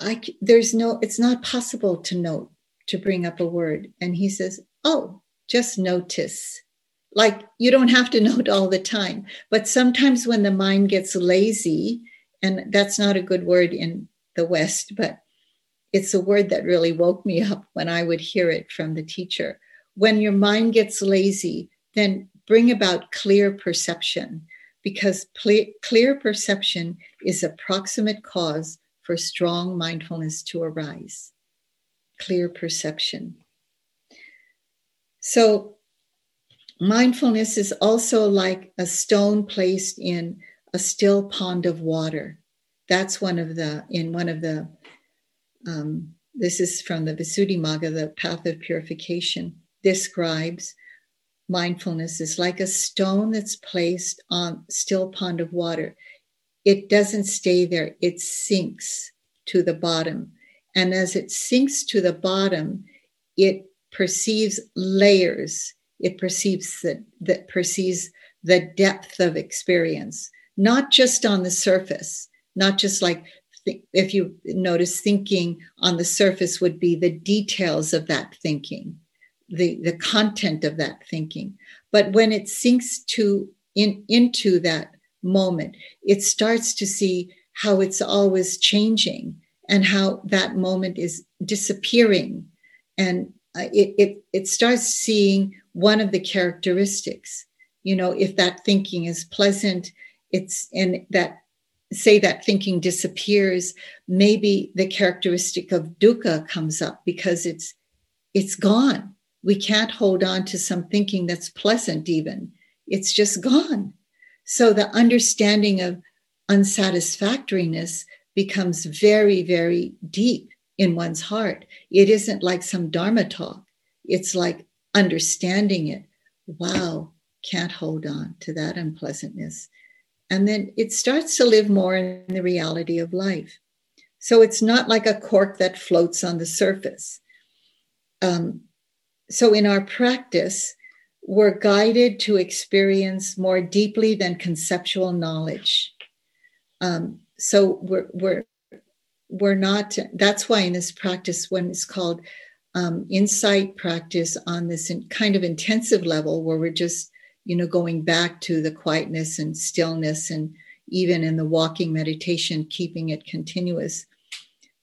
I, there's no, it's not possible to note, to bring up a word. And he says, Oh, just notice. Like you don't have to note all the time. But sometimes when the mind gets lazy, and that's not a good word in the West, but it's a word that really woke me up when I would hear it from the teacher. When your mind gets lazy, then bring about clear perception because clear perception is a proximate cause for strong mindfulness to arise. Clear perception. So, mindfulness is also like a stone placed in a still pond of water. That's one of the, in one of the, um, this is from the Visuddhimagga, the path of purification, describes mindfulness is like a stone that's placed on still pond of water. It doesn't stay there, it sinks to the bottom. And as it sinks to the bottom, it perceives layers. It perceives that, that perceives the depth of experience, not just on the surface, not just like th- if you notice thinking on the surface would be the details of that thinking the the content of that thinking. But when it sinks to in into that moment it starts to see how it's always changing and how that moment is disappearing. And uh, it, it it starts seeing one of the characteristics. You know if that thinking is pleasant it's and that say that thinking disappears maybe the characteristic of dukkha comes up because it's it's gone we can't hold on to some thinking that's pleasant, even. It's just gone. So the understanding of unsatisfactoriness becomes very, very deep in one's heart. It isn't like some Dharma talk, it's like understanding it. Wow, can't hold on to that unpleasantness. And then it starts to live more in the reality of life. So it's not like a cork that floats on the surface. Um, so in our practice, we're guided to experience more deeply than conceptual knowledge. Um, so we're we're we're not. That's why in this practice, when it's called um, insight practice, on this in, kind of intensive level, where we're just you know going back to the quietness and stillness, and even in the walking meditation, keeping it continuous.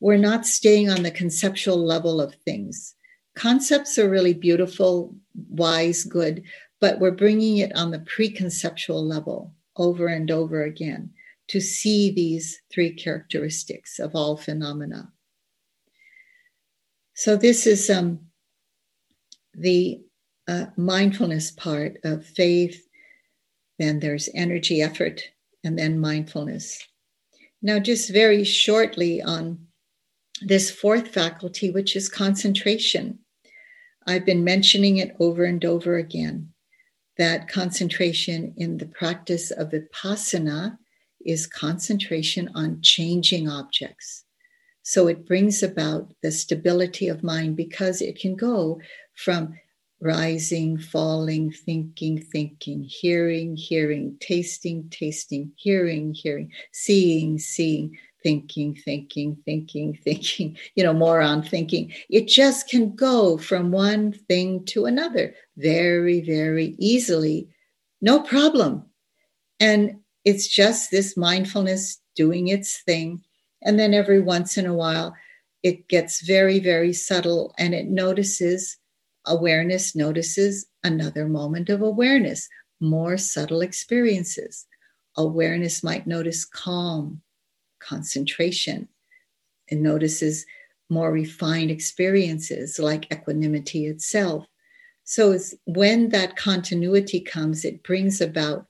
We're not staying on the conceptual level of things concepts are really beautiful, wise, good, but we're bringing it on the preconceptual level over and over again to see these three characteristics of all phenomena. So, this is um, the uh, mindfulness part of faith. Then there's energy, effort, and then mindfulness. Now, just very shortly on this fourth faculty, which is concentration. I've been mentioning it over and over again that concentration in the practice of vipassana is concentration on changing objects. So it brings about the stability of mind because it can go from rising, falling, thinking, thinking, hearing, hearing, tasting, tasting, hearing, hearing, seeing, seeing, thinking, thinking, thinking, thinking, you know, more on thinking. It just can go from one thing to another very, very easily, no problem. And it's just this mindfulness doing its thing. And then every once in a while, it gets very, very subtle and it notices, awareness notices another moment of awareness, more subtle experiences. Awareness might notice calm, concentration and notices more refined experiences like equanimity itself. So it's when that continuity comes, it brings about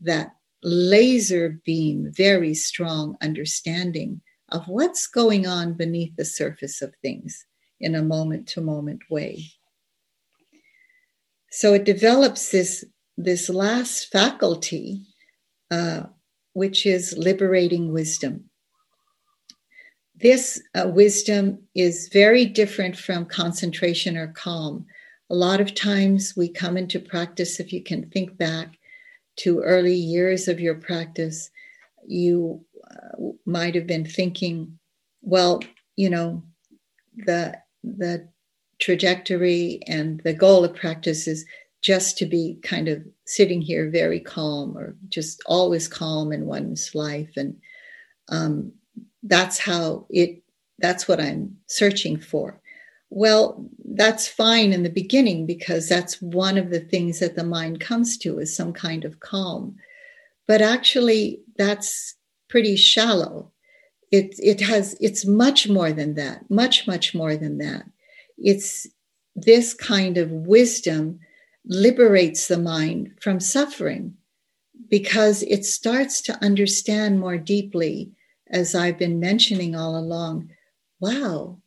that laser beam, very strong understanding of what's going on beneath the surface of things in a moment to moment way. So it develops this, this last faculty, uh, which is liberating wisdom. This uh, wisdom is very different from concentration or calm. A lot of times we come into practice, if you can think back to early years of your practice, you uh, might have been thinking, well, you know, the the trajectory and the goal of practice is just to be kind of sitting here very calm or just always calm in one's life. And um, that's how it that's what i'm searching for. Well that's fine in the beginning because that's one of the things that the mind comes to is some kind of calm. But actually that's pretty shallow. It it has it's much more than that much much more than that it's this kind of wisdom liberates the mind from suffering because it starts to understand more deeply as I've been mentioning all along, wow,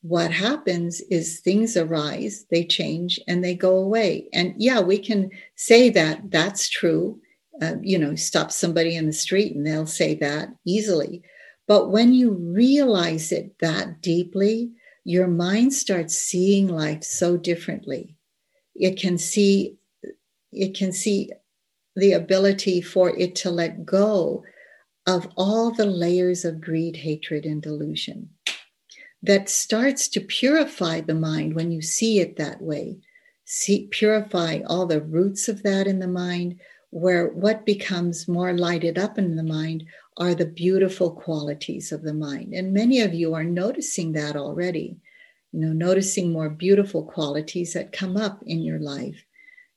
what happens is things arise, they change, and they go away. And yeah, we can say that that's true. Uh, you know, stop somebody in the street and they'll say that easily. But when you realize it that deeply, your mind starts seeing life so differently. It can see, it can see the ability for it to let go of all the layers of greed, hatred, and delusion that starts to purify the mind when you see it that way. See, purify all the roots of that in the mind, where what becomes more lighted up in the mind are the beautiful qualities of the mind. And many of you are noticing that already, you know, noticing more beautiful qualities that come up in your life.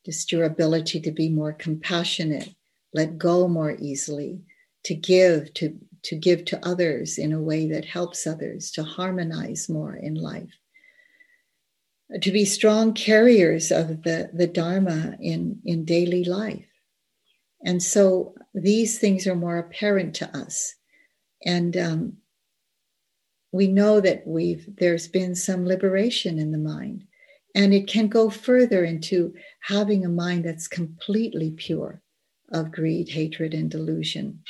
Just your ability to be more compassionate, let go more easily, to give to to give to others in a way that helps others to harmonize more in life to be strong carriers of the, the dharma in, in daily life and so these things are more apparent to us. And um, we know that we've there's been some liberation in the mind. And it can go further into having a mind that's completely pure of greed hatred and delusion.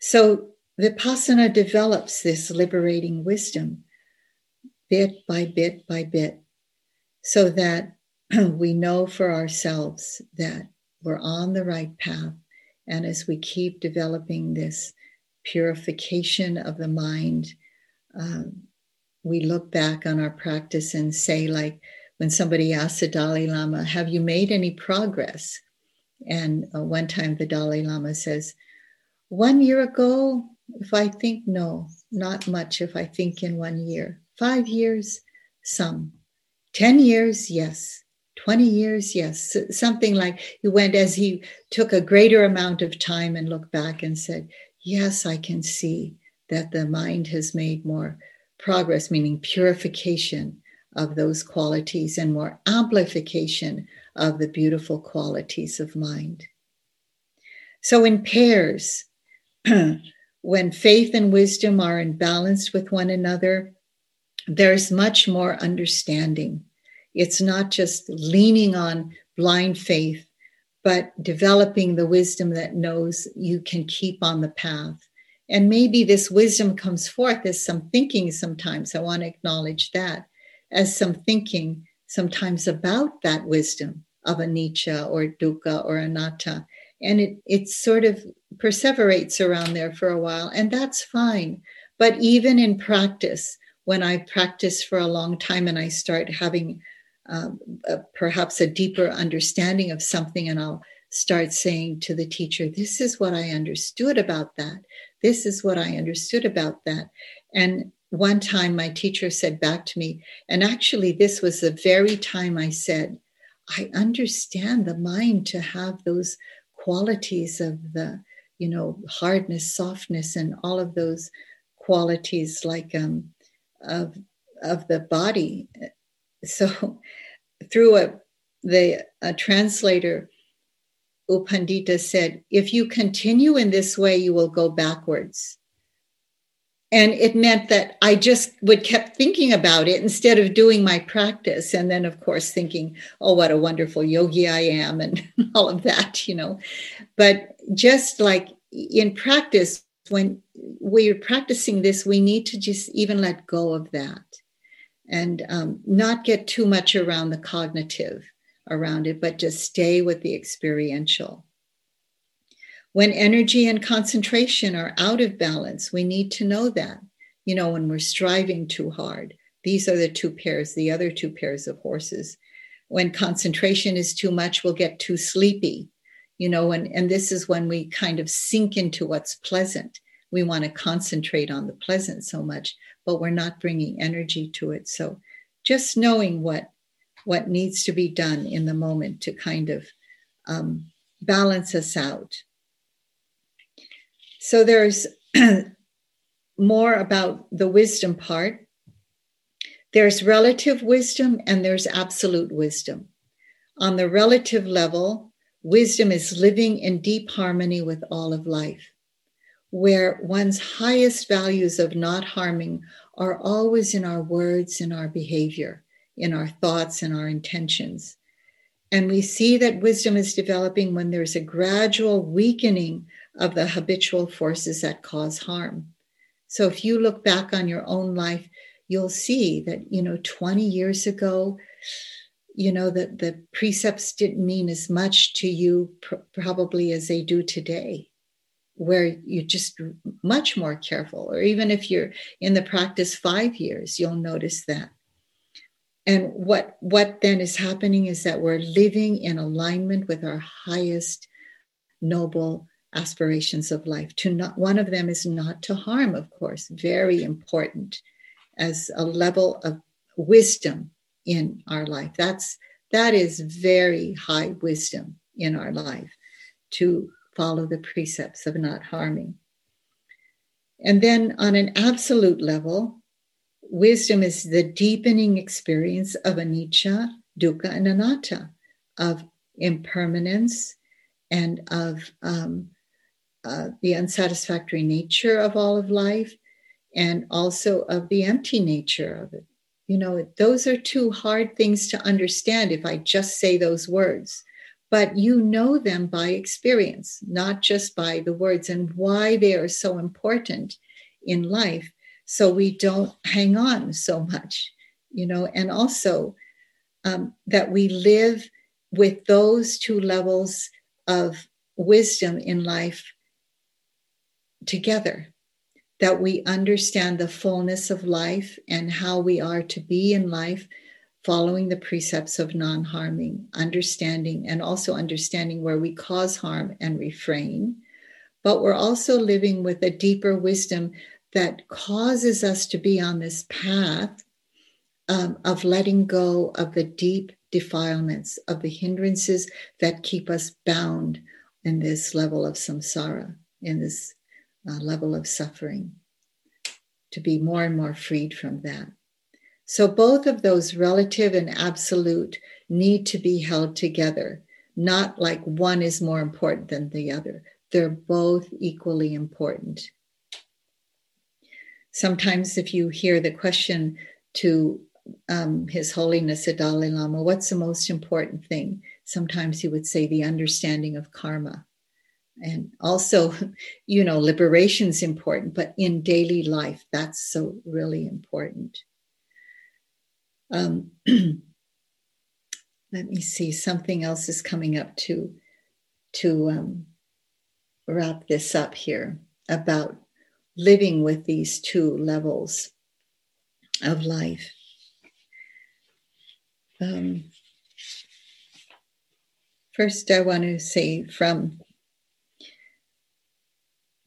So Vipassana develops this liberating wisdom bit by bit by bit so that we know for ourselves that we're on the right path. And as we keep developing this purification of the mind, um, we look back on our practice and say, like when somebody asks the Dalai Lama, Have you made any progress? And uh, one time the Dalai Lama says, one year ago, if I think, no, not much if I think in one year. Five years, some. 10 years, yes. 20 years, yes. Something like he went as he took a greater amount of time and looked back and said, Yes, I can see that the mind has made more progress, meaning purification of those qualities and more amplification of the beautiful qualities of mind. So, in pairs, when faith and wisdom are in balance with one another, there's much more understanding. It's not just leaning on blind faith, but developing the wisdom that knows you can keep on the path. And maybe this wisdom comes forth as some thinking sometimes. I want to acknowledge that as some thinking sometimes about that wisdom of anicca or dukkha or anatta and it it sort of perseverates around there for a while and that's fine but even in practice when i practice for a long time and i start having um, perhaps a deeper understanding of something and i'll start saying to the teacher this is what i understood about that. This is what i understood about that. And one time my teacher said back to me and actually this was the very time i said i understand the mind to have those qualities of the you know hardness softness and all of those qualities like um of of the body so through a the a translator U Pandita said if you continue in this way you will go backwards and it meant that I just would kept thinking about it instead of doing my practice. And then, of course, thinking, oh, what a wonderful yogi I am, and all of that, you know. But just like in practice, when we're practicing this, we need to just even let go of that and um, not get too much around the cognitive around it, but just stay with the experiential. When energy and concentration are out of balance, we need to know that. You know, when we're striving too hard, these are the two pairs, the other two pairs of horses. When concentration is too much, we'll get too sleepy. You know, and, and this is when we kind of sink into what's pleasant. We want to concentrate on the pleasant so much, but we're not bringing energy to it. So just knowing what what needs to be done in the moment to kind of um, balance us out so there's more about the wisdom part. There's relative wisdom and there's absolute wisdom. On the relative level, wisdom is living in deep harmony with all of life, where one's highest values of not harming are always in our words in our behavior, in our thoughts and our intentions. And we see that wisdom is developing when there's a gradual weakening of the habitual forces that cause harm. So if you look back on your own life, you'll see that, you know, 20 years ago, you know, that the precepts didn't mean as much to you pr- probably as they do today, where you're just much more careful. Or even if you're in the practice five years, you'll notice that. And what, what then is happening is that we're living in alignment with our highest noble aspirations of life to not one of them is not to harm of course very important as a level of wisdom in our life that's that is very high wisdom in our life to follow the precepts of not harming and then on an absolute level wisdom is the deepening experience of anicca dukkha and anatta of impermanence and of um, uh, the unsatisfactory nature of all of life and also of the empty nature of it. You know, those are two hard things to understand if I just say those words, but you know them by experience, not just by the words, and why they are so important in life. So we don't hang on so much, you know, and also um, that we live with those two levels of wisdom in life together, that we understand the fullness of life and how we are to be in life, following the precepts of non harming, understanding, and also understanding where we cause harm and refrain. But we're also living with a deeper wisdom that causes us to be on this path um, of letting go of the deep defilements, of the hindrances that keep us bound in this level of samsara, in this uh, level of suffering, to be more and more freed from that. So, both of those relative and absolute need to be held together, not like one is more important than the other. They're both equally important. Sometimes, if you hear the question to um, His Holiness the Dalai Lama, what's the most important thing? Sometimes he would say the understanding of karma and also you know liberation's important but in daily life that's so really important um, let me see something else is coming up to to um, wrap this up here about living with these two levels of life. Um, first i want to say from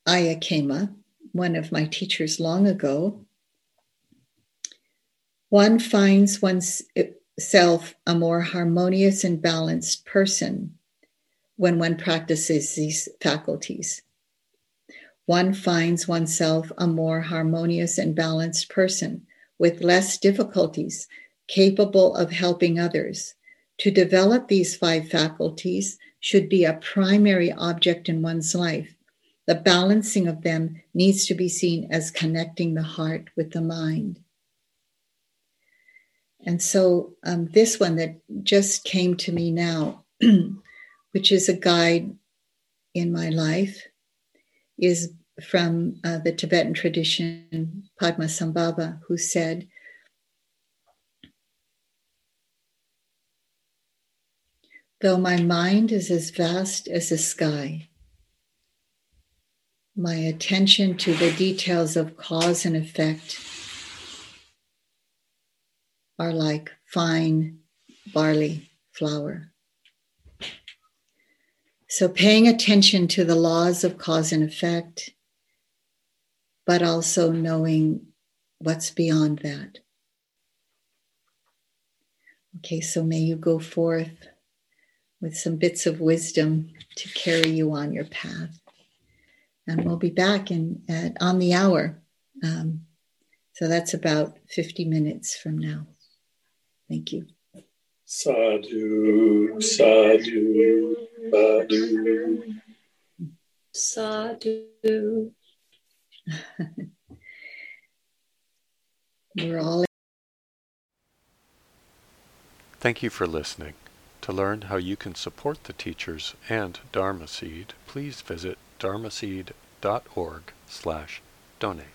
Ayya Khema, one of my teachers long ago, one finds oneself a more harmonious and balanced person when one practices these faculties. One finds oneself a more harmonious and balanced person with less difficulties, capable of helping others. To develop these five faculties should be a primary object in one's life the balancing of them needs to be seen as connecting the heart with the mind. And so, um, this one that just came to me now, which is a guide in my life, is from uh, the Tibetan tradition, Padmasambhava, who said, Though my mind is as vast as the sky, my attention to the details of cause and effect are like fine barley flour. So, paying attention to the laws of cause and effect, but also knowing what's beyond that. Okay, so may you go forth with some bits of wisdom to carry you on your path. And we'll be back in at on the hour. Um, so that's about 50 minutes from now. Thank you. Sadhu, sadhu, sadhu. Sadhu. We're all. Thank you for listening. To learn how you can support the teachers and Dharma Seed, please visit dharmaseed.org slash donate.